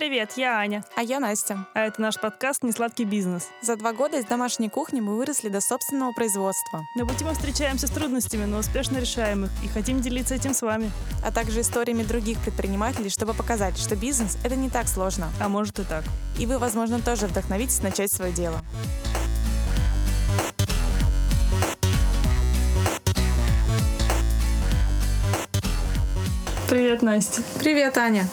Привет, я Аня. А я Настя. А это наш подкаст «Несладкий бизнес». За два года из домашней кухни мы выросли до собственного производства. На пути мы встречаемся с трудностями, но успешно решаем их и хотим делиться этим с вами. А также историями других предпринимателей, чтобы показать, что бизнес — это не так сложно. А может и так. И вы, возможно, тоже вдохновитесь начать свое дело. Привет, Настя. Привет, Аня.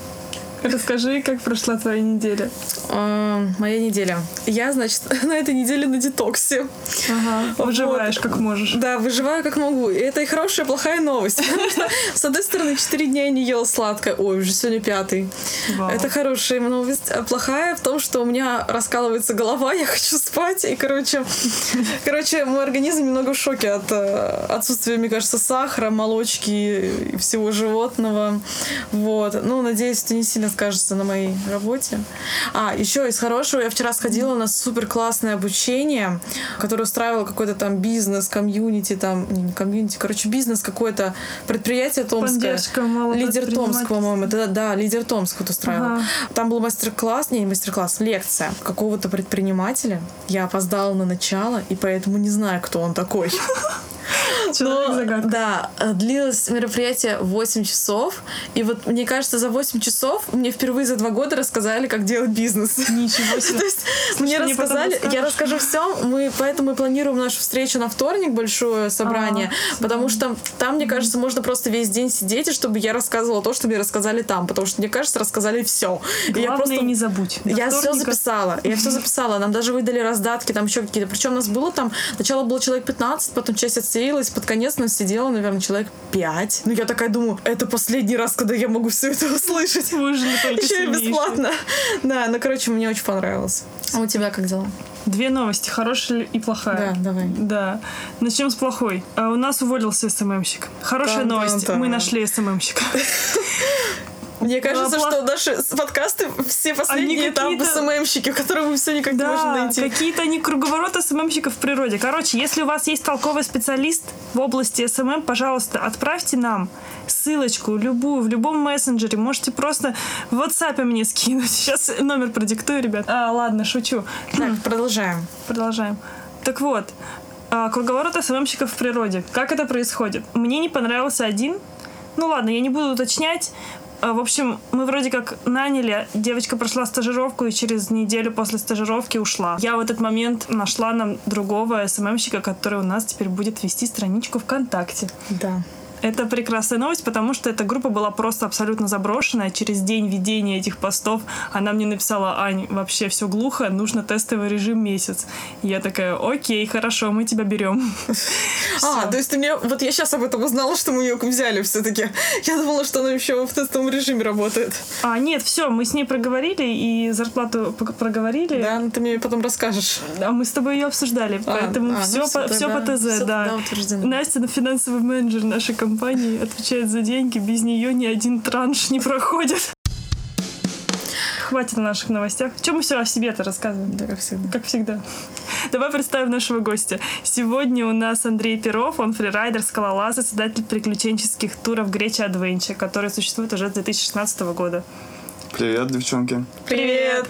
Расскажи, как прошла твоя неделя. Э, моя неделя. Я, значит, на этой неделе на детоксе. Ага. Выживаешь вот. как можешь. Да, выживаю как могу. И это и хорошая, и плохая новость. Потому что, с одной стороны, 4 дня я не ела сладкое. Ой, уже сегодня пятый. Вау. Это хорошая новость. А плохая в том, что у меня раскалывается голова, я хочу спать. И, короче, короче, мой организм немного в шоке от э, отсутствия, мне кажется, сахара, молочки и всего животного. Вот. Ну, надеюсь, это не сильно скажется на моей работе. А, еще из хорошего, я вчера сходила на супер классное обучение, которое устраивал какой-то там бизнес, комьюнити, там, не, не комьюнити, короче, бизнес какое-то, предприятие Томское. Лидер Томск, по-моему. Да, да, лидер Томск вот устраивал. Ага. Там был мастер-класс, не мастер-класс, лекция какого-то предпринимателя. Я опоздала на начало, и поэтому не знаю, кто он такой. Человек-загадка. Да, э, длилось мероприятие 8 часов. И вот мне кажется, за 8 часов мне впервые за два года рассказали, как делать бизнес. Ничего себе. То есть мне рассказали, я расскажу все. Мы поэтому и планируем нашу встречу на вторник, большое собрание. А, потому что там, мне кажется, можно просто весь день сидеть, и чтобы я рассказывала то, что мне рассказали там. Потому что, мне кажется, рассказали все. Главное, я просто... не забудь. Я все записала. Я все записала. Нам даже выдали раздатки, там еще какие-то. Причем у нас было там, сначала было человек 15, потом часть отсеялась, под конец нас сидела, наверное, человек пять. Ну, я такая думаю, это последний раз, когда я могу все это услышать. Еще и бесплатно. Да, ну, короче, мне очень понравилось. А у тебя как дела? Две новости, хорошая и плохая. Да, давай. Да. Начнем с плохой. А у нас уволился СММщик. Хорошая новость. Мы нашли СММщика. Мне кажется, что наши подкасты все последние там СММщики, которые мы все никак не можем найти. какие-то они круговороты СММщиков в природе. Короче, если у вас есть толковый специалист в области СММ, пожалуйста, отправьте нам ссылочку любую в любом мессенджере. Можете просто в WhatsApp мне скинуть. Сейчас номер продиктую, ребят. А, ладно, шучу. Так, продолжаем. Продолжаем. Так вот, а, круговорот СММщиков в природе. Как это происходит? Мне не понравился один ну ладно, я не буду уточнять. А, в общем, мы вроде как наняли, девочка прошла стажировку и через неделю после стажировки ушла. Я в этот момент нашла нам другого СММщика, который у нас теперь будет вести страничку ВКонтакте. Да. Это прекрасная новость, потому что эта группа была просто абсолютно заброшенная. Через день ведения этих постов она мне написала, Ань, вообще все глухо, нужно тестовый режим месяц. я такая, окей, хорошо, мы тебя берем. А, то есть ты мне... Вот я сейчас об этом узнала, что мы ее взяли все-таки. Я думала, что она еще в тестовом режиме работает. А, нет, все, мы с ней проговорили и зарплату проговорили. Да, ну ты мне потом расскажешь. А мы с тобой ее обсуждали, а, поэтому а, все, ну, по, все по ТЗ, все да. Настя, финансовый менеджер нашей компании компании отвечает за деньги, без нее ни один транш не проходит. Хватит о наших новостях. Чем мы все о себе-то рассказываем? Да, как всегда. Как всегда. Давай представим нашего гостя. Сегодня у нас Андрей Перов, он фрирайдер, скалолаз и создатель приключенческих туров Греча Адвенча, которые существуют уже с 2016 года. Привет, девчонки. Привет.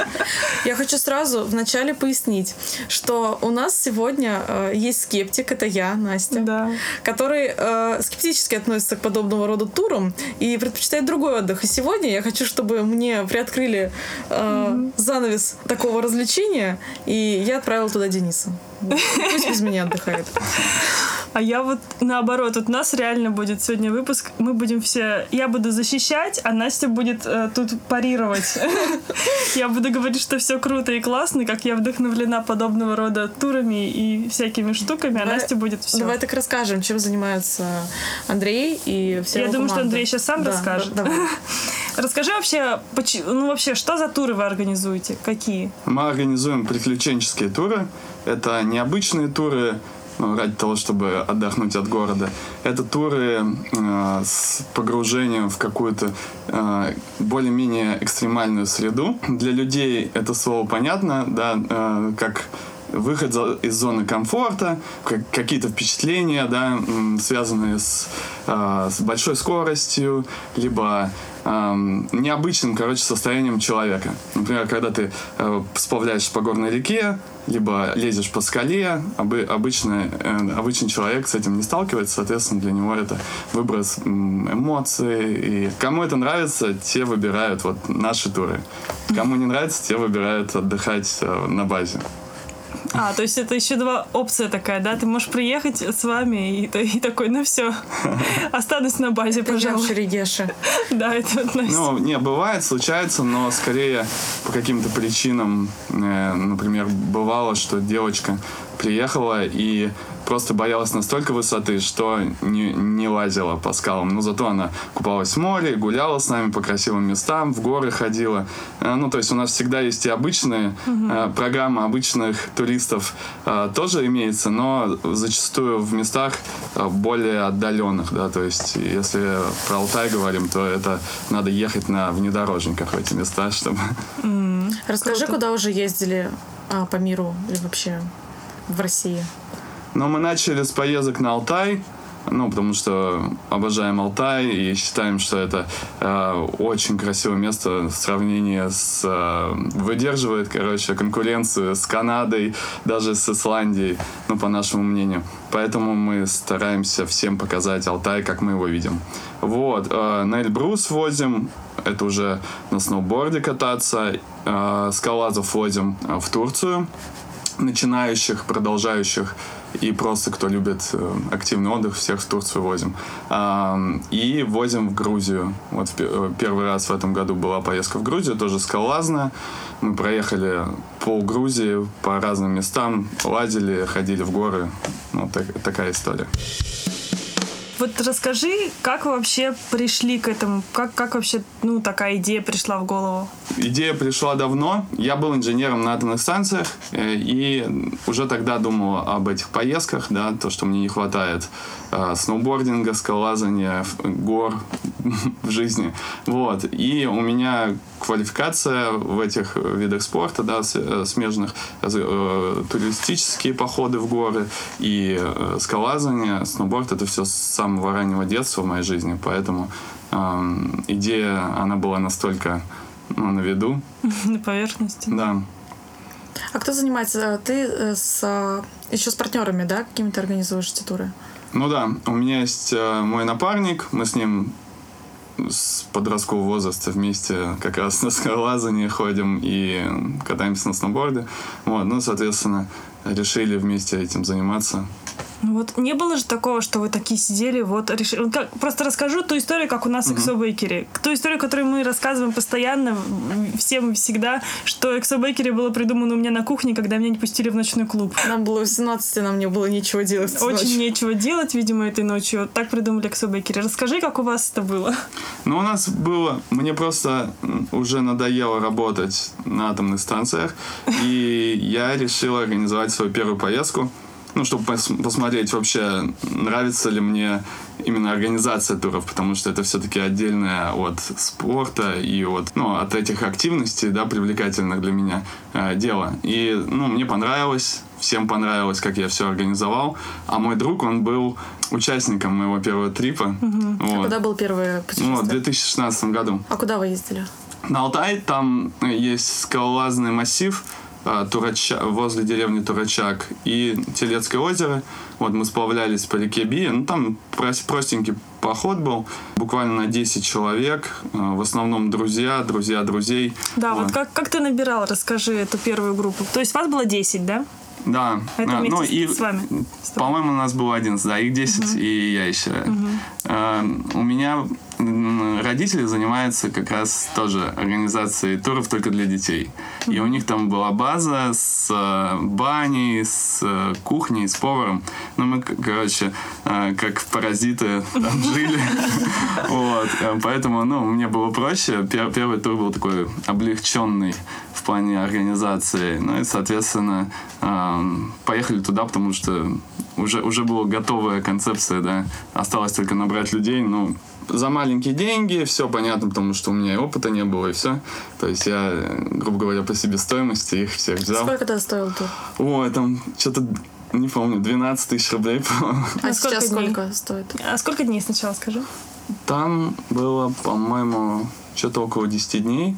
Я хочу сразу вначале пояснить, что у нас сегодня э, есть скептик, это я, Настя, да. который э, скептически относится к подобного рода турам и предпочитает другой отдых. И сегодня я хочу, чтобы мне приоткрыли э, mm-hmm. занавес такого развлечения, и я отправила туда Дениса. Пусть без меня отдыхает. А я вот наоборот, вот у нас реально будет сегодня выпуск, мы будем все, я буду защищать, а Настя будет э, тут парировать. Я буду говорить, что все круто и классно, как я вдохновлена подобного рода турами и всякими штуками, а Настя будет все. Давай так расскажем, чем занимается Андрей и вся Я думаю, что Андрей сейчас сам расскажет. Расскажи вообще, ну вообще, что за туры вы организуете? Какие? Мы организуем приключенческие туры. Это необычные туры, ну, ради того, чтобы отдохнуть от города. Это туры э, с погружением в какую-то э, более-менее экстремальную среду. Для людей это слово понятно, да, э, как выход из зоны комфорта, какие-то впечатления, да, связанные с, э, с большой скоростью, либо эм, необычным, короче, состоянием человека. Например, когда ты э, сплавляешься по горной реке, либо лезешь по скале, обы, обычно, э, обычный человек с этим не сталкивается, соответственно, для него это выброс эмоций. И кому это нравится, те выбирают вот наши туры. Кому не нравится, те выбирают отдыхать э, на базе. А, то есть это еще два опция такая, да? Ты можешь приехать с вами и, и такой, ну все, останусь на базе, пожалуй. Шерегеша. Да, это вот Ну, не, бывает, случается, но скорее по каким-то причинам, э, например, бывало, что девочка приехала и просто боялась настолько высоты, что не, не лазила по скалам. Но зато она купалась в море, гуляла с нами по красивым местам, в горы ходила. Э, ну, то есть у нас всегда есть и обычные угу. программы обычных туристов э, тоже имеется, но зачастую в местах более отдаленных, да, то есть если про Алтай говорим, то это надо ехать на внедорожниках в эти места, чтобы... Mm. Расскажи, Круто. куда уже ездили а, по миру или вообще в России? Но мы начали с поездок на Алтай, ну, потому что обожаем Алтай и считаем, что это э, очень красивое место в сравнении с... Э, выдерживает, короче, конкуренцию с Канадой, даже с Исландией, ну, по нашему мнению. Поэтому мы стараемся всем показать Алтай, как мы его видим. Вот, э, на Эльбрус возим, это уже на сноуборде кататься, э, скалазов возим в Турцию, начинающих, продолжающих и просто кто любит э, активный отдых, всех в Турцию возим. И возим в Грузию. Вот э, первый раз в этом году была поездка в Грузию, тоже скалолазная. Мы проехали пол Грузии по разным местам, лазили, ходили в горы. Вот так, такая история. Вот расскажи, как вы вообще пришли к этому? Как, как вообще ну, такая идея пришла в голову? Идея пришла давно. Я был инженером на атомных станциях э, и уже тогда думал об этих поездках, да, то, что мне не хватает э, сноубординга, скалолазания, гор в жизни. Вот. И у меня квалификация в этих видах спорта, да, э, смежных, туристические походы в горы и скалазание, сноуборд, это все с самого раннего детства в моей жизни, поэтому э, идея, она была настолько ну, на виду. На поверхности. Да. А кто занимается? Ты э, с, еще с партнерами, да, какими-то организуешь эти туры? Ну да, у меня есть мой напарник, мы с ним с подросткового возраста вместе как раз на скалолазание ходим и катаемся на сноуборде. Вот, ну, соответственно, решили вместе этим заниматься. Вот не было же такого, что вы такие сидели, вот решили. Как, просто расскажу ту историю, как у нас uh-huh. Эксо. Ту историю, которую мы рассказываем постоянно, всем всегда, что Эксо Бейкери было придумано у меня на кухне, когда меня не пустили в ночной клуб. Нам было 18, нам не было ничего делать. Очень ночью. нечего делать, видимо, этой ночью. Так придумали Эксо Бейкери. Расскажи, как у вас это было. Ну, у нас было... Мне просто уже надоело работать на атомных станциях, и я решил организовать свою первую поездку ну, чтобы пос- посмотреть вообще, нравится ли мне именно организация туров, потому что это все-таки отдельное от спорта и от, ну, от этих активностей, да, привлекательных для меня э, дело. И, ну, мне понравилось, всем понравилось, как я все организовал, а мой друг, он был участником моего первого трипа. Угу. Вот. А куда был первый путешествие? Вот, в 2016 году. А куда вы ездили? На Алтай, там есть скалолазный массив, Турача, возле деревни Турачак и Телецкое озеро. Вот мы сплавлялись по реке Би. Ну, там простенький поход был, буквально на 10 человек, а, в основном друзья, друзья друзей. Да, вот, вот как, как ты набирал, расскажи эту первую группу. То есть вас было 10, да? Да. Это а, ну, и, с вами? По-моему, у нас было 11, да, их 10, угу. и я еще. Угу. Uh, у меня родители занимаются как раз тоже организацией туров только для детей. И у них там была база с э, баней, с э, кухней, с поваром. Ну, мы, короче, э, как паразиты там жили. Вот. Поэтому, ну, мне было проще. Первый тур был такой облегченный в плане организации. Ну и, соответственно, поехали туда, потому что уже, уже была готовая концепция, да. Осталось только набрать людей, ну, за маленькие деньги, все понятно, потому что у меня и опыта не было, и все. То есть я, грубо говоря, по себестоимости их всех взял. Сколько это стоил тур? Ой, там что-то не помню, 12 тысяч рублей, по-моему. А сейчас сколько дней? сколько стоит? А сколько дней сначала скажи? Там было, по-моему, что-то около 10 дней.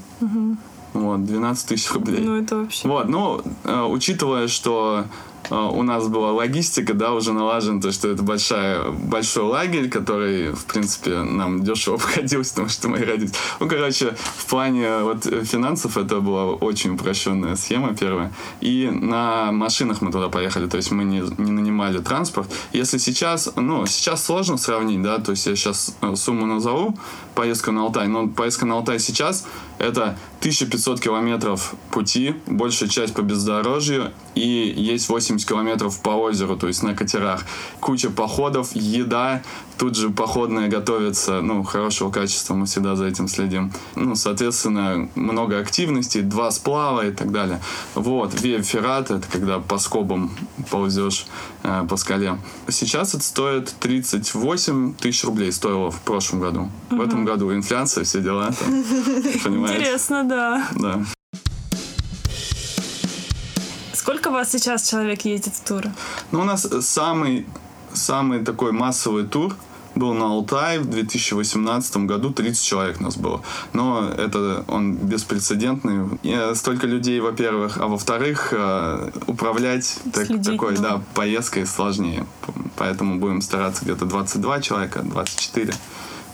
Вот, 12 тысяч рублей. Ну, это вообще... Вот, ну, э, учитывая, что у нас была логистика, да, уже налажена, то, что это большая, большой лагерь, который, в принципе, нам дешево обходился, потому что мои родители... Ну, короче, в плане вот э, финансов это была очень упрощенная схема первая. И на машинах мы туда поехали, то есть мы не, не нанимали транспорт. Если сейчас, ну, сейчас сложно сравнить, да, то есть я сейчас э, сумму назову, поездка на Алтай, но поездка на Алтай сейчас это 1500 километров пути, большая часть по бездорожью, и есть 80 километров по озеру, то есть на катерах. Куча походов, еда, тут же походная готовится, ну, хорошего качества, мы всегда за этим следим. Ну, соответственно, много активностей, два сплава и так далее. Вот, виэферат, это когда по скобам ползешь э, по скале. Сейчас это стоит 38 тысяч рублей, стоило в прошлом году. В этом году инфляция, все дела, там, понимаете? Интересно, да. Да. Сколько у вас сейчас человек ездит в туры? Ну, у нас самый, самый такой массовый тур был на Алтай в 2018 году, 30 человек нас было. Но это он беспрецедентный. И столько людей, во-первых, а во-вторых, э, управлять так- Следить, такой, ну. да, поездкой сложнее. Поэтому будем стараться где-то 22 человека, 24.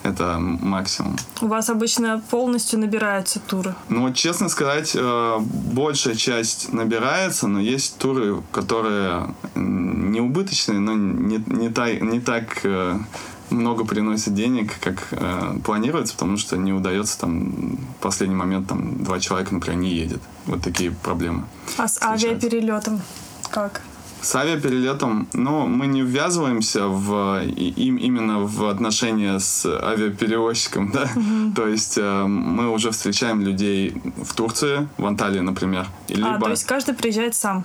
Это максимум. У вас обычно полностью набираются туры. Ну вот, честно сказать, э, большая часть набирается, но есть туры, которые не убыточные, но не, не, та- не так э, много приносят денег, как э, планируется, потому что не удается там в последний момент там два человека, например, не едет. Вот такие проблемы. А с Встречаются. авиаперелетом как? С авиаперелетом, ну, мы не ввязываемся в, им, именно в отношения с авиаперевозчиком, да. То есть э, мы уже встречаем людей в Турции, в Анталии, например. И А, либо- то есть каждый приезжает сам.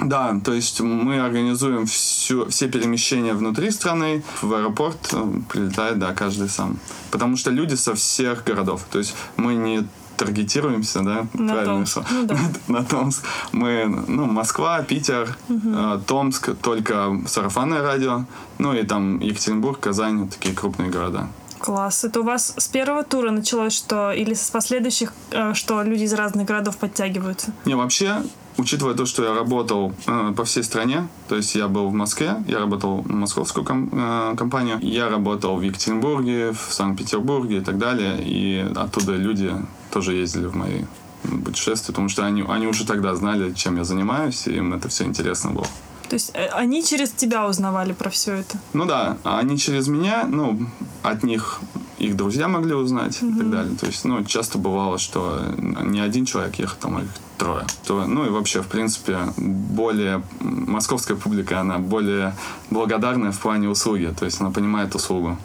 Да, то есть мы организуем всю, все перемещения внутри страны. В аэропорт э, прилетает, да, каждый сам. Потому что люди со всех городов. То есть мы не таргетируемся, да, На правильно Томск. что? Ну да. на Томск. Мы, ну, Москва, Питер, э, Томск, только сарафанное радио, ну и там Екатеринбург, Казань, вот такие крупные города. Класс. Это у вас с первого тура началось, что или с последующих, э, что люди из разных городов подтягиваются? Не, вообще, учитывая то, что я работал э, по всей стране, то есть я был в Москве, я работал в московскую ком- э, компанию, я работал в Екатеринбурге, в Санкт-Петербурге и так далее, и оттуда люди тоже ездили в мои путешествия, потому что они, они уже тогда знали, чем я занимаюсь, и им это все интересно было. То есть э, они через тебя узнавали про все это? Ну да, а они через меня, ну, от них их друзья могли узнать и так далее. То есть, ну, часто бывало, что не один человек ехал, там их трое. То, ну и вообще, в принципе, более московская публика, она более благодарная в плане услуги, то есть она понимает услугу.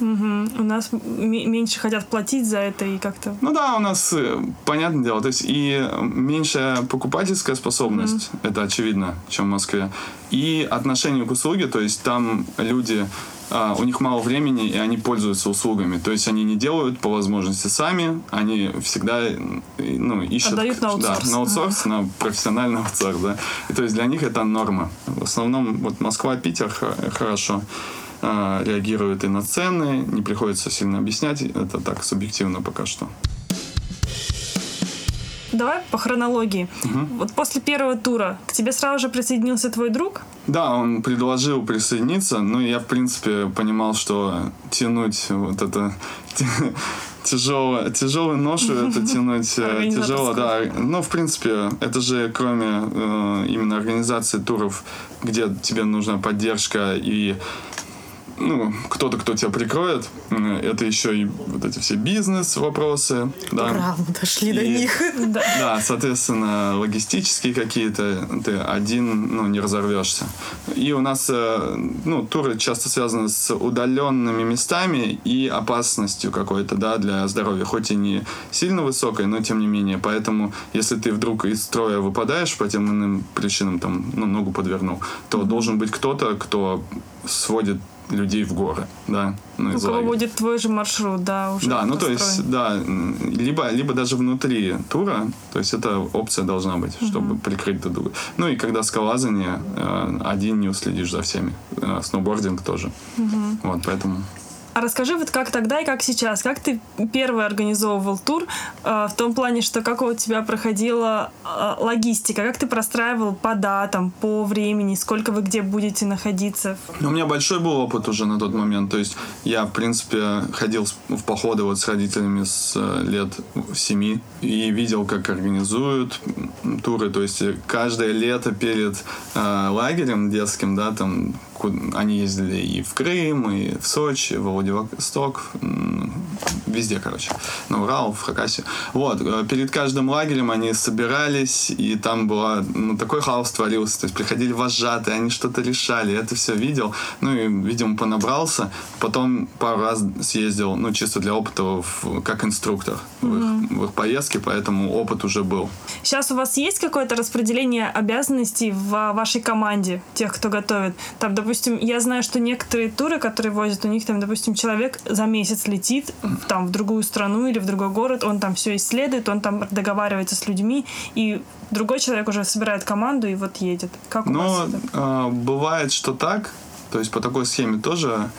Мгм. У нас меньше хотят платить за это и как-то... Ну да, у нас, э, понятное дело, то есть и меньшая покупательская способность, это очевидно, чем в Москве, и отношение к услуге, то есть там люди, а, у них мало времени, и они пользуются услугами, то есть они не делают по возможности сами, они всегда э, ну, ищут... Отдают на аутсорс. Да, на аутсорс, на профессиональный аутсорс, да. И то есть для них это норма. В основном вот Москва, Питер хорошо а, реагируют и на цены, не приходится сильно объяснять, это так субъективно пока что. Давай по хронологии. Вот после первого тура к тебе сразу же присоединился твой друг? Да, он предложил присоединиться, но я, в принципе, понимал, что тянуть вот это тяжело, тяжелую ношу, это тянуть э, тяжело, да. Ну, в принципе, это же кроме э, именно организации туров, где тебе нужна поддержка и ну, кто-то, кто тебя прикроет, это еще и вот эти все бизнес-вопросы, да. Мы дошли до И- них. Да. Да, соответственно, логистические какие-то, ты один, ну, не разорвешься. И у нас, э, ну, туры часто связаны с удаленными местами и опасностью какой-то, да, для здоровья. Хоть и не сильно высокой, но тем не менее. Поэтому, если ты вдруг из строя выпадаешь по тем иным причинам, там, ну, ногу подвернул, то должен быть кто-то, кто сводит людей в горы, да. Ну, У кого будет твой же маршрут, да, уже Да, ну то есть, да, либо, либо даже внутри тура, то есть эта опция должна быть, угу. чтобы прикрыть друг друга. Ну и когда скалазание, э, один не уследишь за всеми. Э, сноубординг тоже. Угу. Вот, поэтому... А расскажи вот как тогда и как сейчас. Как ты первый организовывал тур э, в том плане, что как у тебя проходила э, логистика, как ты простраивал по датам, по времени, сколько вы где будете находиться? Ну, у меня большой был опыт уже на тот момент. То есть я, в принципе, ходил в походы вот с родителями с э, лет семи и видел, как организуют туры. То есть каждое лето перед э, лагерем детским, да, там они ездили и в Крым, и в Сочи, в Владивосток, везде, короче, на Урал, в Хакасию. Вот, э, перед каждым лагерем они собирались, и там была, ну, такой хаос творился, то есть приходили вожатые, они что-то решали, я это все видел, ну, и, видимо, понабрался, потом пару раз съездил, ну, чисто для опыта, в, как инструктор mm-hmm. в, их, в их поездке, поэтому опыт уже был. Сейчас у вас есть какое-то распределение обязанностей в вашей команде, тех, кто готовит? Там, допустим, я знаю, что некоторые туры, которые возят, у них там, допустим, человек за месяц летит там в другую страну или в другой город, он там все исследует, он там договаривается с людьми, и другой человек уже собирает команду и вот едет. Как у Но вас это? Э, бывает, что так, то есть по такой схеме тоже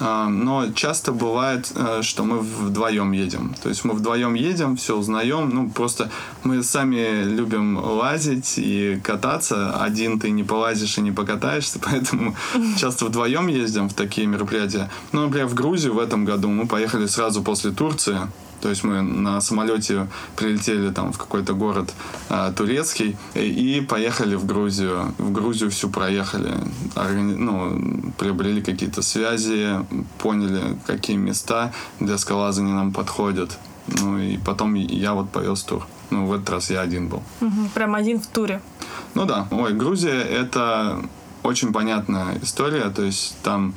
но часто бывает, э, что мы вдвоем едем. То есть мы вдвоем едем, все узнаем. Ну, просто мы сами любим лазить и кататься. Один ты не полазишь и не покатаешься, поэтому часто вдвоем ездим в такие мероприятия. Ну, например, в Грузию в этом году мы поехали сразу после Турции. То есть мы на самолете прилетели там в какой-то город а, турецкий и, поехали в Грузию. В Грузию всю проехали, органи... ну, приобрели какие-то связи, поняли, какие места для скалазания нам подходят. Ну и потом я вот повез тур. Ну, в этот раз я один был. Угу, прям один в туре. Ну да. Ой, Грузия это очень понятная история. То есть там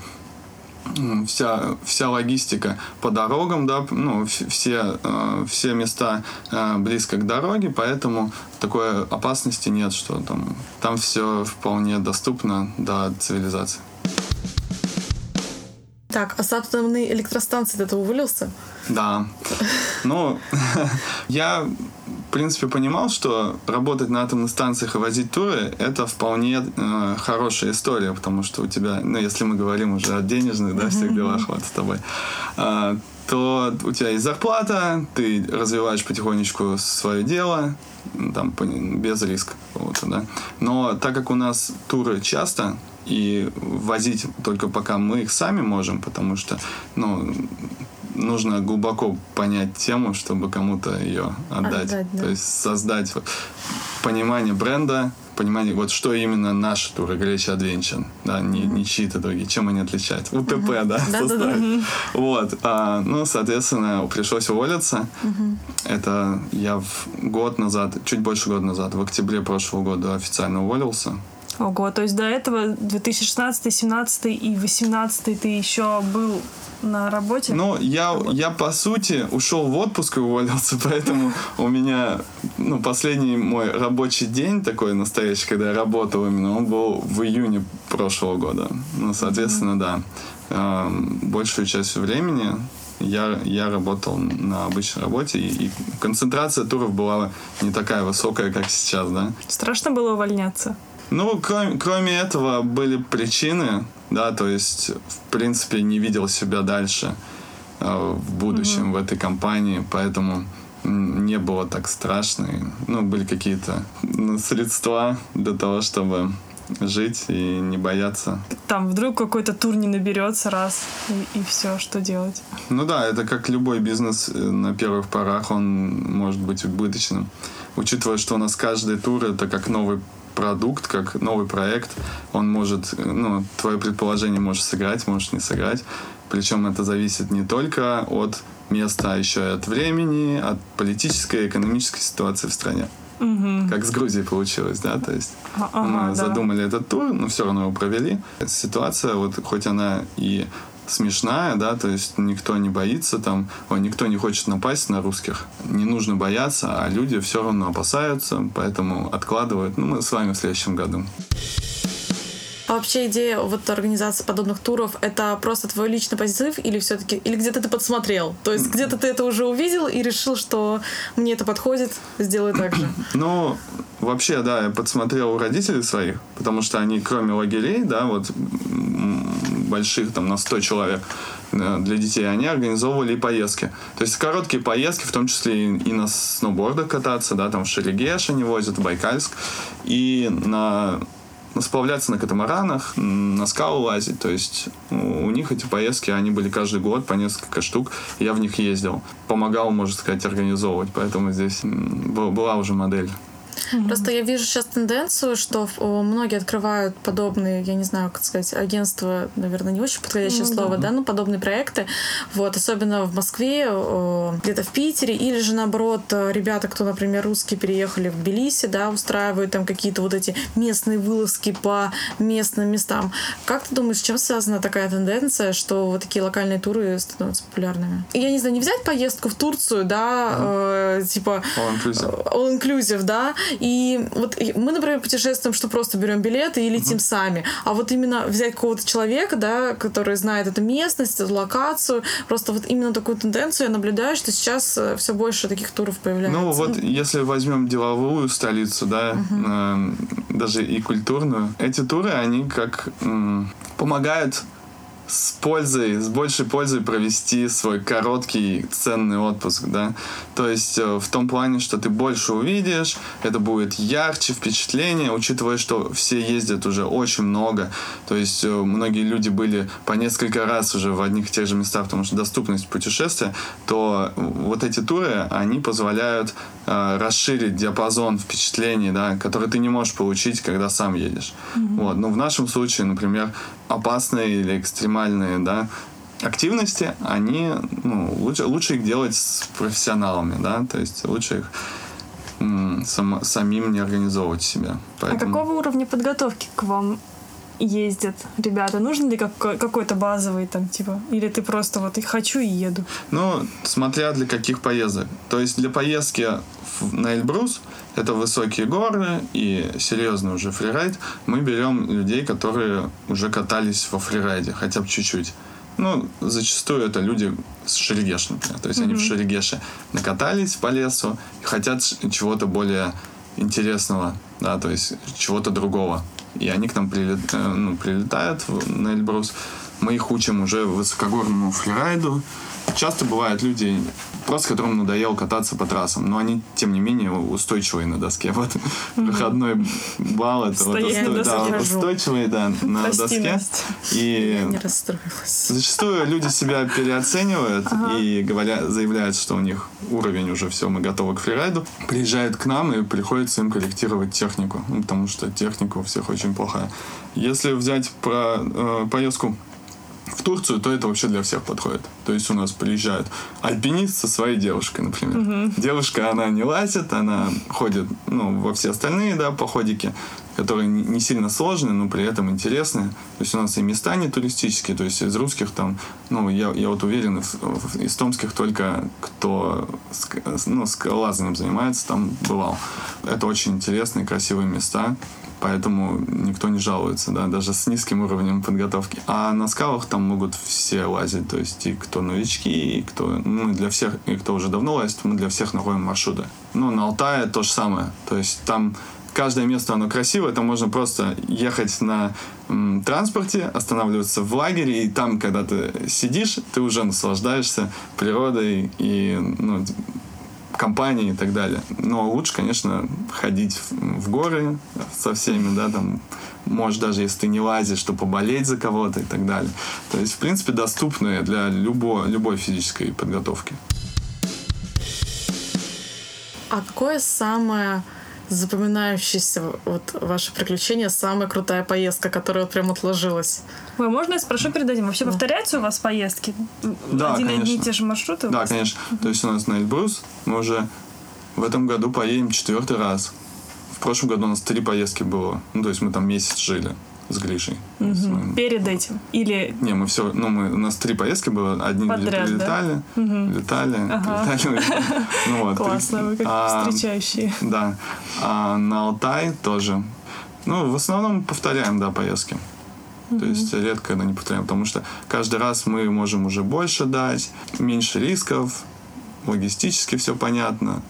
вся, вся логистика по дорогам, да, ну, все, э, все места э, близко к дороге, поэтому такой опасности нет, что там, там все вполне доступно до цивилизации. Так, а с атомной электростанции ты уволился? Да. Ну, я в принципе, понимал, что работать на атомных станциях и возить туры — это вполне э, хорошая история, потому что у тебя, ну, если мы говорим уже о денежных, да, всех делах вот с тобой, э, то у тебя есть зарплата, ты развиваешь потихонечку свое дело, там, без риска какого-то, да. Но так как у нас туры часто, и возить только пока мы их сами можем, потому что, ну, нужно глубоко понять тему, чтобы кому-то ее отдать. отдать да. То есть создать понимание бренда, понимание, вот что именно наши туры Гречи Adventure, да, не, не чьи-то другие, чем они отличаются. УТП, uh-huh. да, да, да, да. Вот, а, ну, соответственно, пришлось уволиться. Uh-huh. Это я в год назад, чуть больше года назад, в октябре прошлого года официально уволился. Ого, то есть до этого 2016, 2017 и 2018 ты еще был на работе? Ну, я, я по сути ушел в отпуск и уволился, поэтому у меня ну, последний мой рабочий день такой настоящий, когда я работал именно, он был в июне прошлого года. Ну, соответственно, mm-hmm. да. Эм, большую часть времени я, я работал на обычной работе, и, и концентрация туров была не такая высокая, как сейчас, да. Страшно было увольняться? Ну, кроме, кроме этого, были причины, да, то есть, в принципе, не видел себя дальше э, в будущем mm-hmm. в этой компании, поэтому не было так страшно. Ну, были какие-то ну, средства для того, чтобы жить и не бояться. Там вдруг какой-то тур не наберется раз, и, и все, что делать? Ну да, это как любой бизнес э, на первых порах, он может быть убыточным. Учитывая, что у нас каждый тур это как новый продукт, как новый проект, он может, ну, твое предположение может сыграть, может не сыграть. Причем это зависит не только от места, а еще и от времени, от политической и экономической ситуации в стране. Угу. Как с Грузией получилось, да, то есть ага, мы да. задумали этот тур, но все равно его провели. Ситуация, вот хоть она и смешная, да, то есть никто не боится там, ой, никто не хочет напасть на русских. Не нужно бояться, а люди все равно опасаются, поэтому откладывают. Ну, мы с вами в следующем году. А вообще идея вот организации подобных туров — это просто твой личный позитив или все таки или где-то ты подсмотрел? То есть где-то ты это уже увидел и решил, что мне это подходит, сделаю так же? Ну, вообще, да, я подсмотрел у родителей своих, потому что они, кроме лагерей, да, вот больших, там, на 100 человек, э, для детей, они организовывали и поездки. То есть короткие поездки, в том числе и, на сноубордах кататься, да, там в Шерегеш они возят, в Байкальск, и на сплавляться на катамаранах, на скалы лазить. То есть у них эти поездки, они были каждый год по несколько штук. Я в них ездил. Помогал, можно сказать, организовывать. Поэтому здесь была уже модель. Просто я вижу сейчас тенденцию, что многие открывают подобные, я не знаю, как сказать, агентства, наверное, не очень подходящее ну, слово, да. да, ну подобные проекты. Вот, особенно в Москве, где-то в Питере, или же наоборот, ребята, кто, например, русские переехали в Тбилиси, да, устраивают там какие-то вот эти местные вылазки по местным местам. Как ты думаешь, с чем связана такая тенденция, что вот такие локальные туры становятся популярными? Я не знаю, не взять поездку в Турцию, да, mm. э, типа all inclusive. all inclusive, да, и вот мы, например, путешествуем, что просто берем билеты и летим uh-huh. сами. А вот именно взять какого-то человека, да, который знает эту местность, эту локацию, просто вот именно такую тенденцию я наблюдаю, что сейчас э, все больше таких туров появляется. Ну вот если возьмем деловую столицу, да, uh-huh. э, даже и культурную, эти туры, они как э, помогают с пользой, с большей пользой провести свой короткий ценный отпуск, да. То есть э, в том плане, что ты больше увидишь, это будет ярче впечатление, учитывая, что все ездят уже очень много. То есть э, многие люди были по несколько раз уже в одних и тех же местах, потому что доступность путешествия, то вот эти туры, они позволяют э, расширить диапазон впечатлений, да, которые ты не можешь получить, когда сам едешь. Mm-hmm. Вот. Но в нашем случае, например, опасные или экстремальные, да, активности, они, ну, лучше, лучше их делать с профессионалами, да, то есть лучше их сам, самим не организовывать себя. Поэтому... А какого уровня подготовки к вам ездят ребята? Нужен ли как, какой-то базовый там, типа, или ты просто вот хочу и еду? Ну, смотря для каких поездок. То есть для поездки на Эльбрус, это высокие горы и серьезный уже фрирайд, мы берем людей, которые уже катались во фрирайде, хотя бы чуть-чуть. Ну, зачастую это люди с Шерегеш, например. То есть mm-hmm. они в Шерегеше накатались по лесу и хотят чего-то более интересного, да, то есть чего-то другого. И они к нам прилет, э, ну, прилетают на Эльбрус. Мы их учим уже высокогорному фрирайду. Часто бывают люди, просто которым надоело кататься по трассам, но они, тем не менее, устойчивые на доске. Вот проходной балл это вот устойчивые да, на доске. И. Зачастую люди себя переоценивают и заявляют, что у них уровень уже все, мы готовы к фрирайду. Приезжают к нам и приходится им корректировать технику, ну, потому что техника у всех очень плохая. Если взять про э, поездку в Турцию, то это вообще для всех подходит. То есть у нас приезжает альпинист со своей девушкой, например. Угу. Девушка, она не лазит, она ходит ну, во все остальные да, походики, которые не сильно сложные, но при этом интересные. То есть у нас и места не туристические, то есть из русских там, ну, я, я вот уверен, из томских только кто ну, скалолазанием занимается, там бывал. Это очень интересные, красивые места поэтому никто не жалуется, да, даже с низким уровнем подготовки. А на скалах там могут все лазить, то есть и кто новички, и кто, ну, для всех, и кто уже давно лазит, мы для всех находим маршруты. Ну, на Алтае то же самое, то есть там каждое место, оно красивое, там можно просто ехать на м, транспорте, останавливаться в лагере, и там, когда ты сидишь, ты уже наслаждаешься природой и ну, компании и так далее. Но лучше, конечно, ходить в горы со всеми, да, там, может, даже если ты не лазишь, то поболеть за кого-то и так далее. То есть, в принципе, доступные для любой, любой физической подготовки. А какое самое запоминающееся вот ваше приключение, самая крутая поездка, которая вот прям отложилась? Ой, можно я спрошу перед этим? Вообще да. повторяются у вас поездки? Да, Один конечно. одни и те же маршруты? Да, конечно. То есть у нас на Эльбрус мы уже в этом году поедем четвертый раз. В прошлом году у нас три поездки было. Ну, то есть мы там месяц жили с Гришей. Угу. Мы... Перед этим? Или... Не, мы все, ну, мы, у нас три поездки было. Одни Подряд, прилетали, да? летали, ага. летали. Ну, вот, Классно, вы как а, встречающие. Да. А на Алтай тоже. Ну, в основном повторяем, да, поездки. Mm-hmm. То есть редко когда не повторяем, потому что каждый раз мы можем уже больше дать, меньше рисков, логистически все понятно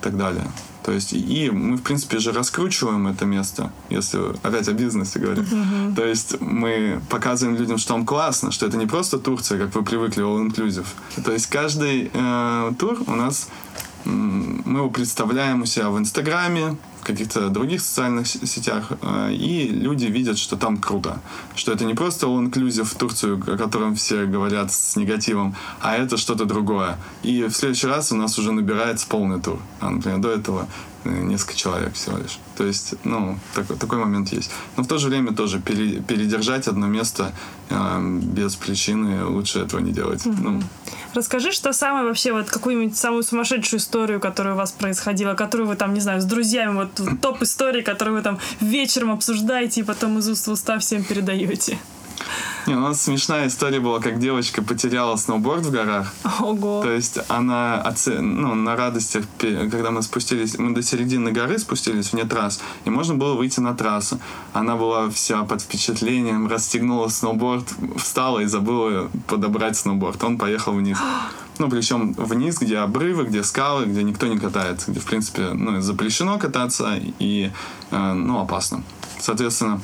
и так далее. То есть, и мы, в принципе, же раскручиваем это место, если опять о бизнесе говорим. Uh-huh. То есть, мы показываем людям, что там классно, что это не просто Турция, как вы привыкли, all inclusive. То есть, каждый э, тур у нас, мы его представляем у себя в Инстаграме, в каких-то других социальных сетях, э, и люди видят, что там круто. Что это не просто all inclusive в Турцию, о котором все говорят с негативом, а это что-то другое. И в следующий раз у нас уже набирается полный тур. А, например, до этого несколько человек всего лишь. То есть, ну, такой, такой момент есть. Но в то же время тоже пере, передержать одно место э, без причины лучше этого не делать. Mm-hmm. Ну, Расскажи, что самое вообще, вот какую-нибудь самую сумасшедшую историю, которая у вас происходила, которую вы там, не знаю, с друзьями, вот топ истории, которую вы там вечером обсуждаете и потом из уст в уста всем передаете. Не, у нас смешная история была, как девочка потеряла сноуборд в горах. Ого. То есть она оце... ну, на радостях, когда мы спустились, мы до середины горы спустились вне трасс, и можно было выйти на трассу. Она была вся под впечатлением, расстегнула сноуборд, встала и забыла подобрать сноуборд. Он поехал вниз. Ну, причем вниз, где обрывы, где скалы, где никто не катается, где, в принципе, ну, запрещено кататься и, э, ну, опасно. Соответственно,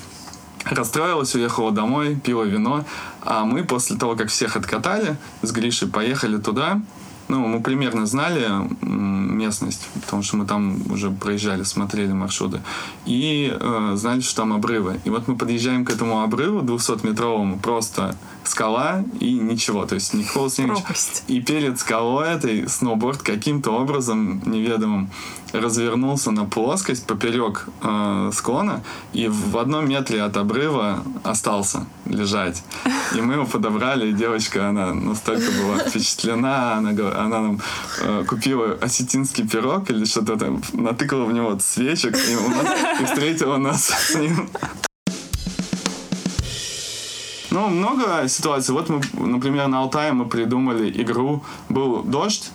расстроилась, уехала домой, пила вино. А мы после того, как всех откатали с Гришей, поехали туда. Ну, мы примерно знали местность, потому что мы там уже проезжали, смотрели маршруты. И э, знали, что там обрывы. И вот мы подъезжаем к этому обрыву 200-метровому, просто скала и ничего. То есть никакого снега. И перед скалой этой сноуборд каким-то образом неведомым развернулся на плоскость поперек э, склона и в одном метре от обрыва остался лежать. И мы его подобрали, и девочка, она настолько была впечатлена, она, она нам э, купила осетинский пирог или что-то там, натыкала в него свечек и, нас, и встретила нас с ним. Ну, много ситуаций. Вот мы, например, на Алтае мы придумали игру. Был дождь,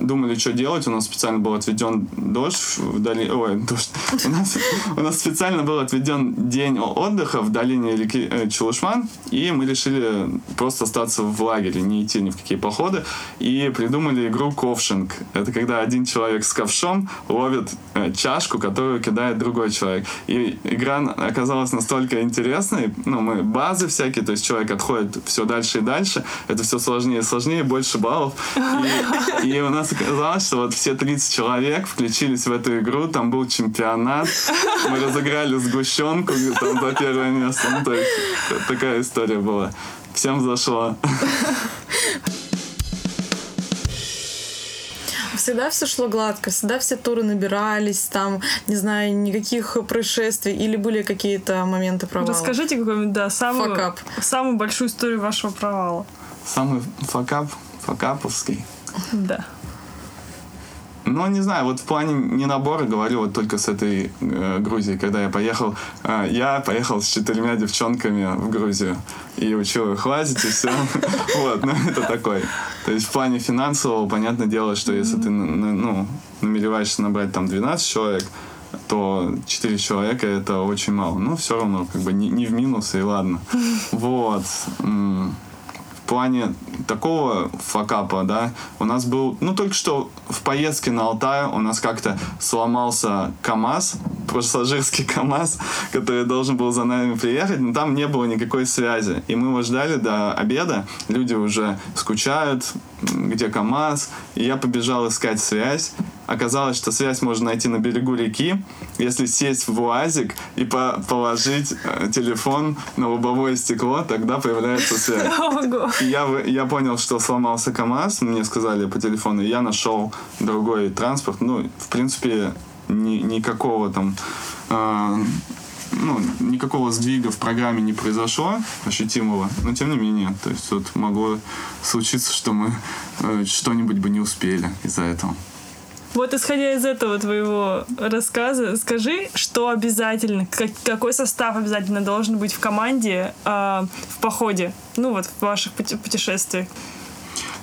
думали, что делать. У нас специально был отведен дождь в долине... Ой, дождь. У нас, у нас специально был отведен день отдыха в долине реки э, Чулышман, и мы решили просто остаться в лагере, не идти ни в какие походы, и придумали игру ковшинг. Это когда один человек с ковшом ловит э, чашку, которую кидает другой человек. И игра оказалась настолько интересной, ну, мы базы всякие, то есть человек отходит все дальше и дальше, это все сложнее и сложнее, больше баллов. И, и у нас оказалось, что вот все 30 человек включились в эту игру, там был чемпионат, мы разыграли сгущенку там за первое место. Ну, то есть такая история была. Всем зашло. всегда все шло гладко, всегда все туры набирались, там, не знаю, никаких происшествий или были какие-то моменты провала? Расскажите какой-нибудь, да, самую, самую большую историю вашего провала. Самый факап, факаповский? Да. Ну, не знаю, вот в плане не набора говорю вот только с этой э, Грузией, когда я поехал. Э, я поехал с четырьмя девчонками в Грузию и учил их лазить и все. Вот, ну это такой. То есть в плане финансового, понятное дело, что если ты, ну, намереваешься набрать там 12 человек, то 4 человека это очень мало. Ну, все равно, как бы не, не в минус, и ладно. Вот плане такого факапа, да, у нас был, ну, только что в поездке на Алтай у нас как-то сломался КАМАЗ, пассажирский КАМАЗ, который должен был за нами приехать, но там не было никакой связи. И мы его ждали до обеда, люди уже скучают, где КАМАЗ, и я побежал искать связь, Оказалось, что связь можно найти на берегу реки, если сесть в УАЗик и по положить э, телефон на лобовое стекло, тогда появляется связь. И я, я понял, что сломался КАМАЗ, мне сказали по телефону, и я нашел другой транспорт. Ну, в принципе, ни, никакого там э, ну, никакого сдвига в программе не произошло ощутимого, но тем не менее, то есть вот могло случиться, что мы э, что-нибудь бы не успели из-за этого. Вот исходя из этого твоего рассказа, скажи, что обязательно, как, какой состав обязательно должен быть в команде э, в походе, ну вот в ваших путешествиях?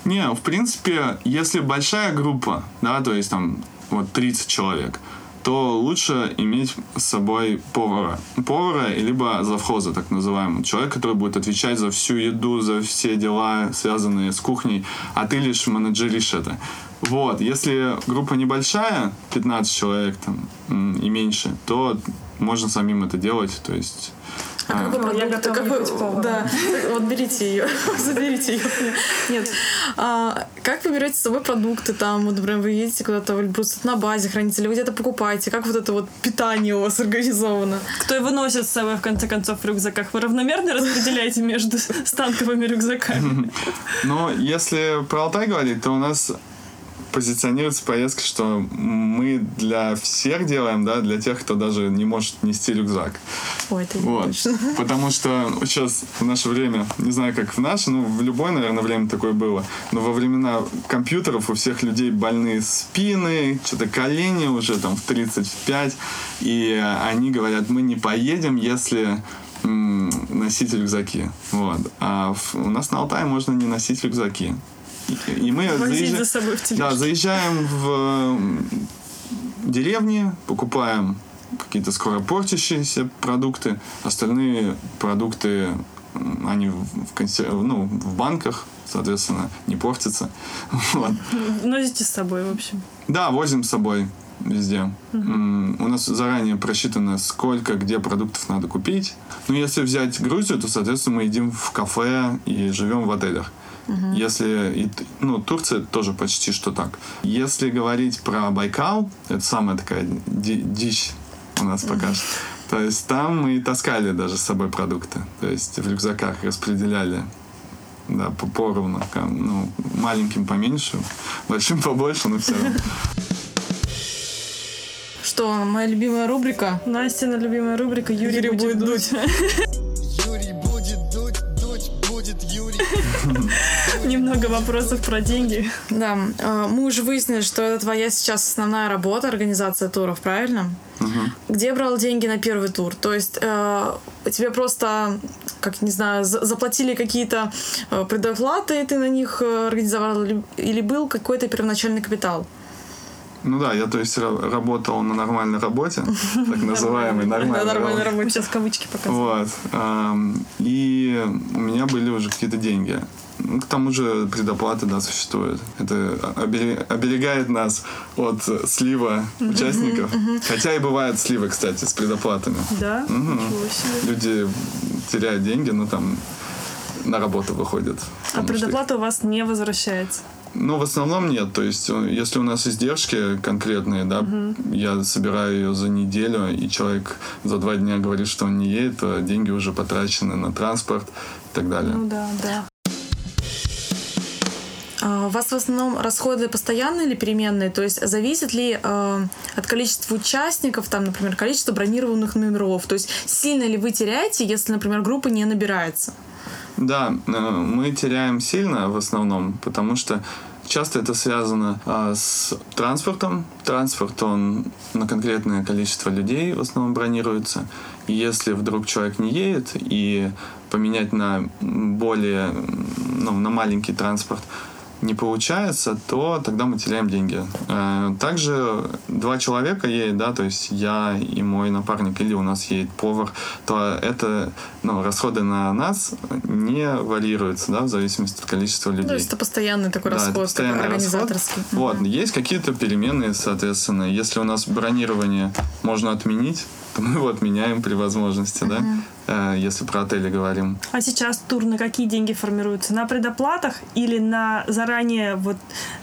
Не, в принципе, если большая группа, да, то есть там вот 30 человек, то лучше иметь с собой повара. Повара, либо завхоза, так называемый. Человек, который будет отвечать за всю еду, за все дела, связанные с кухней, а ты лишь менеджеришь это. Вот, если группа небольшая, 15 человек там и меньше, то можно самим это делать, то есть а, как вы я готова как вы, Да, вот берите ее, заберите ее. Нет. А, как вы берете с собой продукты там, вот, например, вы едете куда-то в Эльбрус на базе храните, или вы где-то покупаете? Как вот это вот питание у вас организовано? Кто его носит с собой, в конце концов, в рюкзаках? Вы равномерно распределяете между станковыми рюкзаками? Ну, если про Алтай говорить, то у нас позиционируется поездка, что мы для всех делаем, да, для тех, кто даже не может нести рюкзак. Ой, это вот. Потому что сейчас в наше время, не знаю, как в наше, ну, в любое, наверное, время такое было, но во времена компьютеров у всех людей больные спины, что-то колени уже там в 35, и они говорят, мы не поедем, если носить рюкзаки. Вот. А у нас на Алтае можно не носить рюкзаки. И мы заезжаем, за собой в да, заезжаем в деревни, покупаем какие-то скоропортящиеся продукты, остальные продукты они в, консерв... ну, в банках, соответственно, не портятся. Вот. Носите с собой, в общем. Да, возим с собой везде. Угу. У нас заранее просчитано, сколько, где продуктов надо купить. Ну, если взять Грузию, то, соответственно, мы едим в кафе и живем в отелях. Угу. Если, ну, Турция тоже почти что так. Если говорить про Байкал, это самая такая дичь у нас пока угу. что. То есть там мы таскали даже с собой продукты. То есть в рюкзаках распределяли да, поровну. Ну, маленьким поменьше, большим побольше, но все равно. Что, моя любимая рубрика? Настя, любимая рубрика Юрий, Юрий будет, будет дуть. Немного вопросов про деньги. Да, а, мы уже выяснили, что это твоя сейчас основная работа, организация туров, правильно? Угу. Где брал деньги на первый тур? То есть э, тебе просто, как не знаю, заплатили какие-то э, предоплаты, и ты на них э, организовал, или был какой-то первоначальный капитал? Ну да, я то есть работал на нормальной работе, так называемой нормальной работе. Сейчас кавычки показываю. Вот. И у меня были уже какие-то деньги. Ну, к тому же предоплаты, да, существуют. Это оберегает нас от слива участников. Хотя и бывают сливы, кстати, с предоплатами. Да? Люди теряют деньги, но там на работу выходят. А предоплата у вас не возвращается? Ну, в основном нет. То есть, э, если у нас издержки конкретные, да, угу. я собираю ее за неделю, и человек за два дня говорит, что он не едет, то деньги уже потрачены на транспорт и так далее. Ну да, да. А, у вас в основном расходы постоянные или переменные? То есть зависит ли э, от количества участников, там, например, количество бронированных номеров? То есть сильно ли вы теряете, если, например, группа не набирается? Да, э, мы теряем сильно в основном, потому что часто это связано а, с транспортом. Транспорт, он на конкретное количество людей в основном бронируется. И если вдруг человек не едет и поменять на более, ну, на маленький транспорт, не получается, то тогда мы теряем деньги. Э, также два человека едет, да, то есть я и мой напарник, или у нас едет повар, то это, ну, расходы на нас не варьируются, да, в зависимости от количества людей. То есть это постоянный такой да, расход, постоянный организаторский. Расход. Вот, есть какие-то переменные, соответственно. Если у нас бронирование можно отменить, то мы его отменяем при возможности, да, э, если про отели говорим. А сейчас тур на какие деньги формируются? На предоплатах или на заранее вот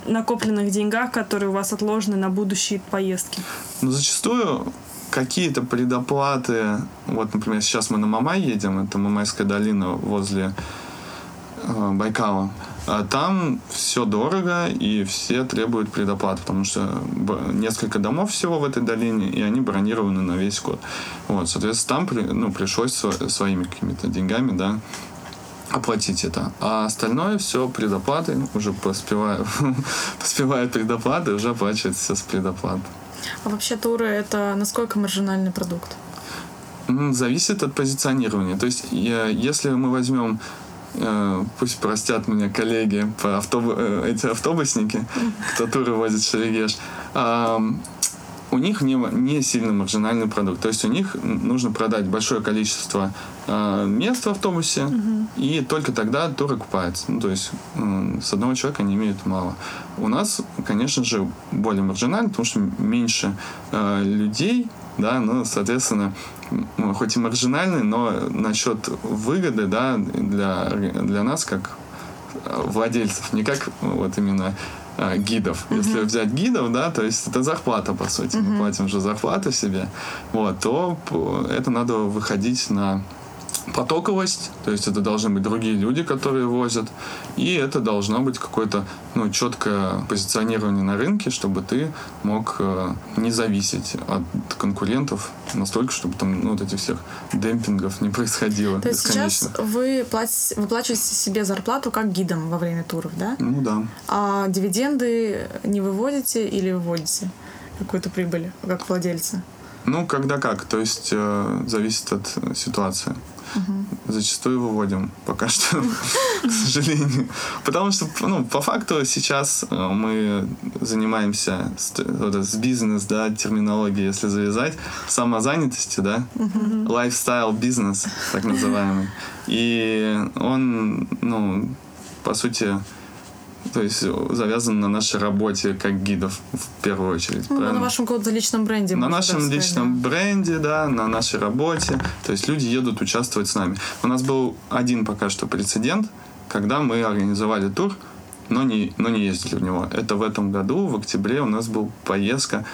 накопленных деньгах, которые у вас отложены на будущие поездки? Ну, зачастую какие-то предоплаты, вот, например, сейчас мы на Мамай едем, это Мамайская долина возле э, Байкала, а там все дорого, и все требуют предоплат, потому что несколько домов всего в этой долине, и они бронированы на весь год. Вот, соответственно, там ну, пришлось своими какими-то деньгами, да, оплатить это. А остальное все предоплаты, уже поспеваю, поспевает предоплаты, уже оплачивается все с предоплат. А вообще туры это насколько маржинальный продукт? Зависит от позиционирования. То есть, если мы возьмем пусть простят меня коллеги по автобу, э, эти автобусники, которые возят Шерегеш. у них не, не сильно маржинальный продукт. То есть у них нужно продать большое количество э, мест в автобусе, угу. и только тогда тур окупается. Ну, то есть э, с одного человека они имеют мало. У нас, конечно же, более маржинально, потому что меньше э, людей, да, ну, соответственно, хоть и маржинальный, но насчет выгоды, да, для, для нас, как владельцев, не как вот именно а, гидов. Uh-huh. Если взять гидов, да, то есть это зарплата, по сути. Uh-huh. Мы платим же зарплату себе, вот, то это надо выходить на потоковость, то есть это должны быть другие люди, которые возят, и это должно быть какое-то ну, четкое позиционирование на рынке, чтобы ты мог э, не зависеть от конкурентов настолько, чтобы там ну, вот этих всех демпингов не происходило. То есть сейчас вы платите, выплачиваете себе зарплату как гидом во время туров, да? Ну да. А дивиденды не выводите или выводите какую-то прибыль как владельцы? Ну, когда как, то есть э, зависит от ситуации. Угу. Зачастую выводим пока что, к сожалению. Потому что, ну, по факту сейчас э, мы занимаемся с, с бизнес, да, терминологией, если завязать, самозанятостью, да, лайфстайл бизнес, так называемый. И он, ну, по сути, то есть завязан на нашей работе как гидов в первую очередь. Ну, на вашем каком-то личном бренде. На нашем сказать, личном да. бренде, да, на нашей работе. То есть люди едут участвовать с нами. У нас был один пока что прецедент, когда мы организовали тур, но не, но не ездили в него. Это в этом году, в октябре, у нас была поездка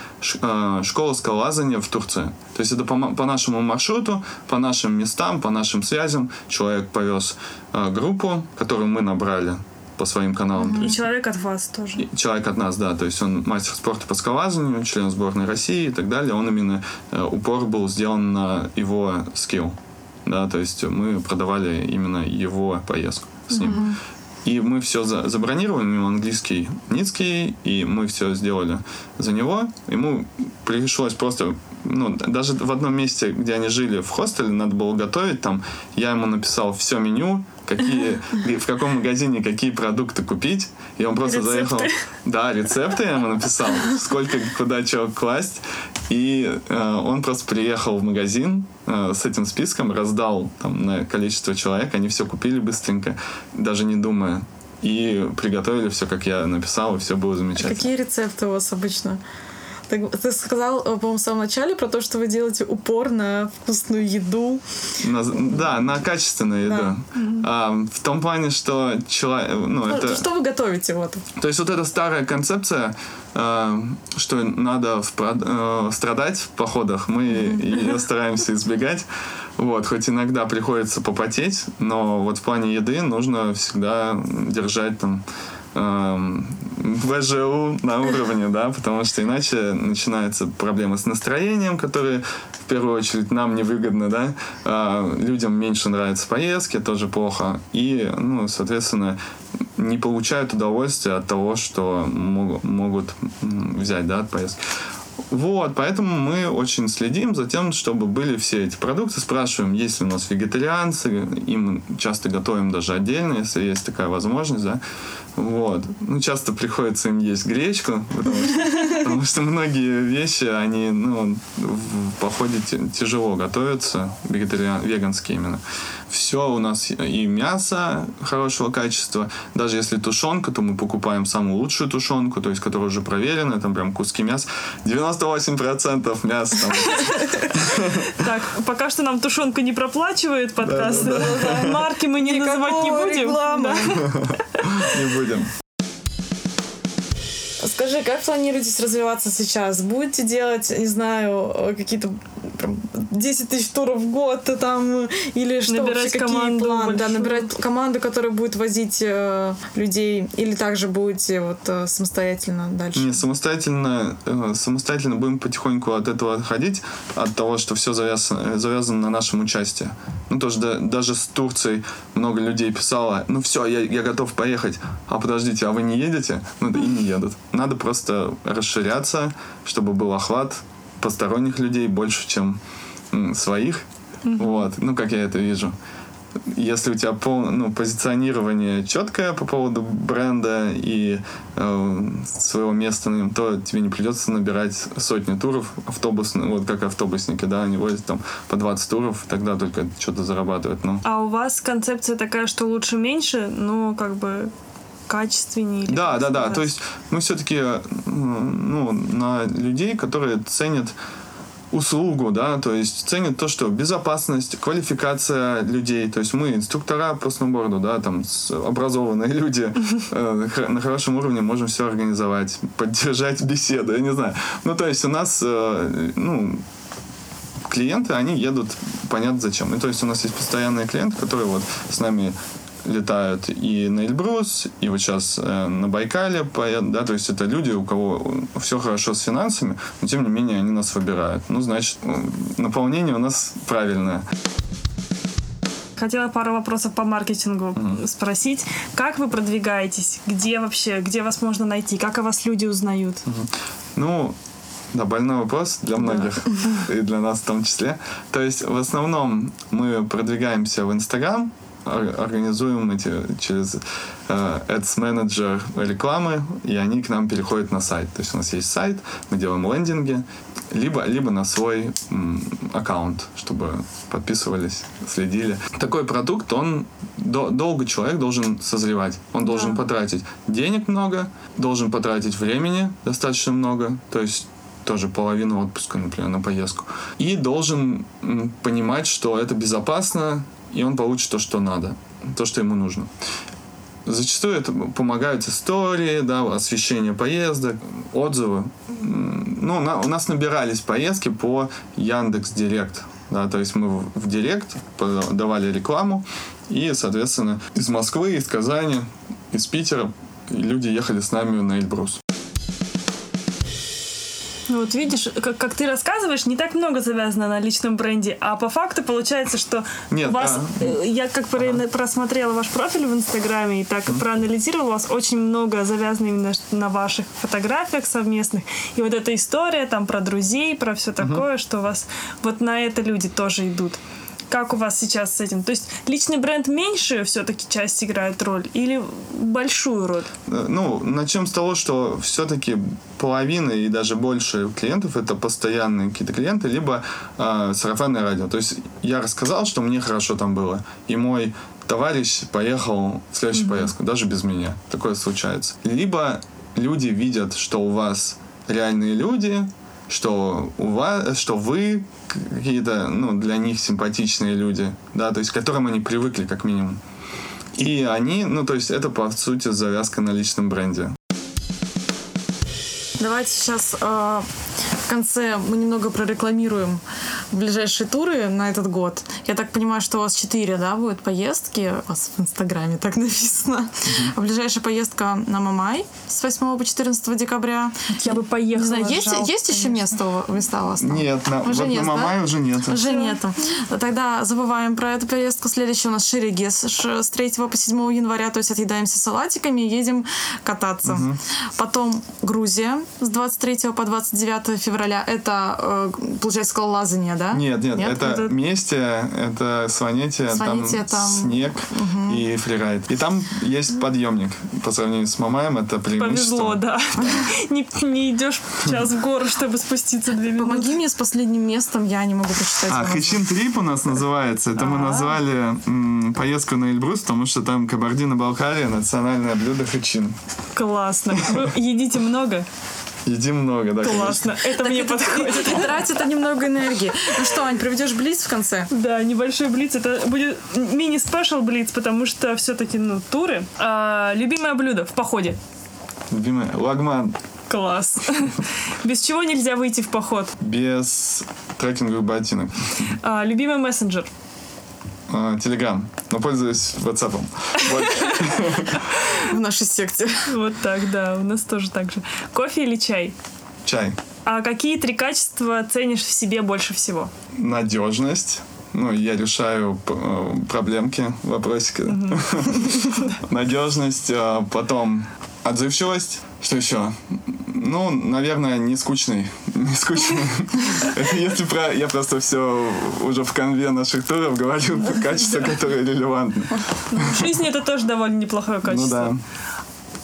э, школа скалолазания в Турции. То есть это по, по нашему маршруту, по нашим местам, по нашим связям. Человек повез э, группу, которую мы набрали по своим каналам. Mm-hmm. И человек от вас тоже. И человек от нас, да. То есть он мастер спорта по скалолазанию, член сборной России и так далее. Он именно э, упор был сделан на его скилл. Да, то есть мы продавали именно его поездку с ним. Mm-hmm. И мы все за, забронировали, у него английский ницкий, и мы все сделали за него. Ему пришлось просто, ну, даже в одном месте, где они жили в хостеле, надо было готовить, там я ему написал все меню, какие, в каком магазине какие продукты купить. И он просто рецепты. заехал. Да, рецепты я ему написал, сколько куда чего класть. И э, он просто приехал в магазин э, с этим списком, раздал там на количество человек, они все купили быстренько, даже не думая. И приготовили все, как я написал, и все было замечательно. А какие рецепты у вас обычно? Ты, ты сказал, э, по-моему, в самом начале про то, что вы делаете упор на вкусную еду. На, да, на качественную еду. Да. А, в том плане, что человек... Ну, ну, это... Что вы готовите? Вот. То есть вот эта старая концепция, э, что надо в, э, страдать в походах, мы ее стараемся избегать. Вот, хоть иногда приходится попотеть, но вот в плане еды нужно всегда держать там ВЖУ на уровне, да, потому что иначе начинаются проблемы с настроением, которые в первую очередь нам невыгодны, да, а людям меньше нравятся поездки, тоже плохо, и, ну, соответственно, не получают удовольствия от того, что могут, могут взять, да, от поездки. Вот, поэтому мы очень следим за тем, чтобы были все эти продукты. Спрашиваем, есть ли у нас вегетарианцы. Им часто готовим даже отдельно, если есть такая возможность, да. Вот. Ну, часто приходится им есть гречку, потому что, потому что многие вещи, они, ну, в походе тяжело готовятся, вегетариан, веганские именно все у нас и мясо хорошего качества. Даже если тушенка, то мы покупаем самую лучшую тушенку, то есть которая уже проверена, там прям куски мяса. 98% мяса. Так, пока что нам тушенка не проплачивает подкаст. Марки мы не называть не будем. Не будем. them. Скажи, как планируете развиваться сейчас? Будете делать, не знаю, какие-то прям 10 тысяч туров в год там или что? Набирать вообще, команду планы? Да, набирать команду, которая будет возить э, людей или также будете вот э, самостоятельно дальше? Не, самостоятельно, э, самостоятельно будем потихоньку от этого отходить, от того, что все завязано, завязано на нашем участии. Ну, тоже да, даже с Турцией много людей писало, ну все, я, я готов поехать, а подождите, а вы не едете? Ну, да и не едут. Надо просто расширяться, чтобы был охват, посторонних людей больше, чем своих. Mm-hmm. Вот, ну, как я это вижу. если у тебя пол, ну, позиционирование четкое по поводу бренда и э, своего места на нем, то тебе не придется набирать сотни туров автобусных, вот как автобусники, да, они возят там по 20 туров, тогда только что-то зарабатывают. Ну. А у вас концепция такая, что лучше меньше, но как бы качественнее? Да, да, да. То есть мы все-таки ну, на людей, которые ценят услугу, да, то есть ценят то, что безопасность, квалификация людей, то есть мы инструктора по сноуборду, да, там образованные люди э, на хорошем уровне можем все организовать, поддержать беседу, я не знаю. Ну, то есть у нас, э, ну, клиенты, они едут, понятно зачем. И то есть у нас есть постоянные клиенты, которые вот с нами летают и на Эльбрус, и вот сейчас э, на Байкале поедут, да, то есть это люди, у кого все хорошо с финансами, но тем не менее они нас выбирают. Ну, значит, наполнение у нас правильное. Хотела пару вопросов по маркетингу mm-hmm. спросить. Как вы продвигаетесь? Где вообще, где вас можно найти? Как о вас люди узнают? Mm-hmm. Ну, да, больной вопрос для многих, да. и для нас в том числе. То есть, в основном мы продвигаемся в Инстаграм, организуем эти через э, Ads Manager рекламы, и они к нам переходят на сайт. То есть у нас есть сайт, мы делаем лендинги, либо, либо на свой м, аккаунт, чтобы подписывались, следили. Такой продукт, он до, долго человек должен созревать. Он должен да. потратить денег много, должен потратить времени достаточно много. То есть тоже половину отпуска, например, на поездку. И должен понимать, что это безопасно, и он получит то, что надо, то, что ему нужно. Зачастую это помогают истории, да, освещение поездок, отзывы. Ну, на, у нас набирались поездки по Яндекс Директ. Да, то есть мы в, Директ давали рекламу, и, соответственно, из Москвы, из Казани, из Питера люди ехали с нами на Эльбрус. Вот видишь, как, как ты рассказываешь, не так много завязано на личном бренде, а по факту получается, что Нет, у вас, а... я как ага. просмотрела ваш профиль в Инстаграме и так mm проанализировала, у вас очень много завязано именно на ваших фотографиях совместных. И вот эта история там про друзей, про все такое, mm что у вас вот на это люди тоже идут. Как у вас сейчас с этим? То есть личный бренд меньше все-таки часть играет роль или большую роль? Э, ну, начнем с того, что все-таки половина и даже больше клиентов это постоянные какие-то клиенты, либо э, сарафанное радио. То есть я рассказал, что мне хорошо там было, и мой товарищ поехал в следующую mm-hmm. поездку, даже без меня. Такое случается. Либо люди видят, что у вас реальные люди, что у вас, что вы какие-то, ну, для них симпатичные люди, да, то есть к которым они привыкли, как минимум. И они, ну, то есть это, по сути, завязка на личном бренде. Давайте сейчас э, в конце мы немного прорекламируем ближайшие туры на этот год. Я так понимаю, что у вас четыре, да, будет поездки. У вас в Инстаграме так написано. Mm-hmm. Ближайшая поездка на Мамай с 8 по 14 декабря. Я бы поехала. Не знаю, есть, жалко, есть еще место, места у вас там? Нет, на, уже вот нет, на Мамай да? уже нет. Уже нет. Тогда забываем про эту поездку. Следующая у нас Шерегес с 3 по 7 января. То есть отъедаемся салатиками и едем кататься. Угу. Потом Грузия с 23 по 29 февраля. Это, э, получается, скалолазание, да? Нет, нет, нет? это это Мести, это Сванетия, там, там снег угу. и фрирайд. И там есть подъемник. По сравнению с Мамаем, это преимущество. Повезло, да. не, не идешь сейчас в гору, чтобы спуститься две минуты. Помоги мне с последним местом, я не могу прочитать. А, Хэчин Трип у нас называется. Это мы назвали поездку на Эльбрус, потому что там Кабардино-Балкария, национальное блюдо хэчин. Классно. Вы едите много? Едим много, да. Классно, конечно. это так мне это, подходит. Тратит это немного энергии. Ну что, Ань, проведешь блиц в конце? Да, небольшой блиц. Это будет мини-спешл блиц, потому что все-таки, ну, туры. А, любимое блюдо в походе? Любимое? Лагман. Класс. Без чего нельзя выйти в поход? Без трекинговых ботинок. А, любимый мессенджер? Телеграм, но пользуюсь WhatsApp. В нашей секте. Вот так, да, у нас тоже так же. Кофе или чай? Чай. А какие три качества ценишь в себе больше всего? Надежность. Ну, я решаю э, проблемки, вопросики. Надежность, а потом отзывчивость. Что еще? Ну, наверное, не скучный. не скучно. Это если про... Я просто все уже в конве наших туров говорю про качество, которое релевантно. Ну, в жизни это тоже довольно неплохое качество. Ну да.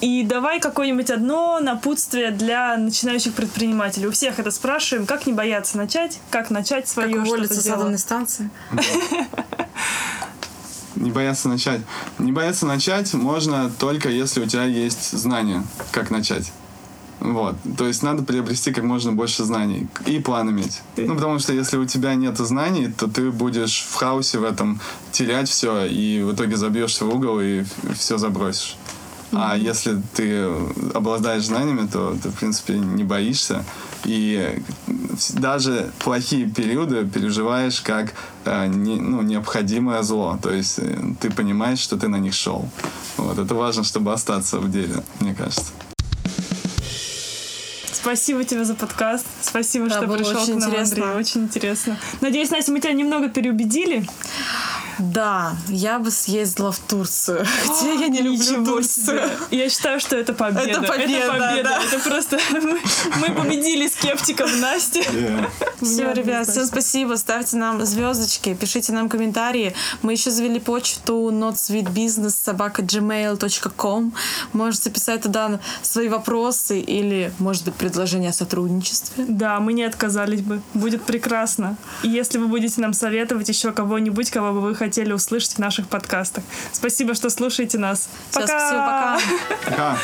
И давай какое-нибудь одно напутствие для начинающих предпринимателей. У всех это спрашиваем. Как не бояться начать? Как начать свое как уволиться с атомной станции? Не бояться начать. Не бояться начать можно только если у тебя есть знания, как начать. Вот. То есть надо приобрести как можно больше знаний и план иметь. Ну, потому что если у тебя нет знаний, то ты будешь в хаосе в этом терять все, и в итоге забьешься в угол и все забросишь. А если ты обладаешь знаниями, то ты, в принципе, не боишься. И даже плохие периоды переживаешь как э, не, ну, необходимое зло. То есть э, ты понимаешь, что ты на них шел. Вот. Это важно, чтобы остаться в деле, мне кажется. Спасибо тебе за подкаст. Спасибо, да, что пришел к нам, интересно. Андрей. Очень интересно. Надеюсь, Настя, мы тебя немного переубедили. Да, я бы съездила в Турцию. Хотя я не люблю Турцию. Я считаю, что это победа. Это победа, это, победа. да. это просто мы, мы победили скептиков Насти. Yeah. Все, ребят, всем спасибо. Ставьте нам звездочки, пишите нам комментарии. Мы еще завели почту notsweetbusiness собака gmail.com. Можете писать туда свои вопросы или, может быть, предложения о сотрудничестве. Да, мы не отказались бы. Будет прекрасно. И если вы будете нам советовать еще кого-нибудь, кого бы вы хотели услышать в наших подкастах. Спасибо, что слушаете нас. Всё, спасибо, пока. Пока.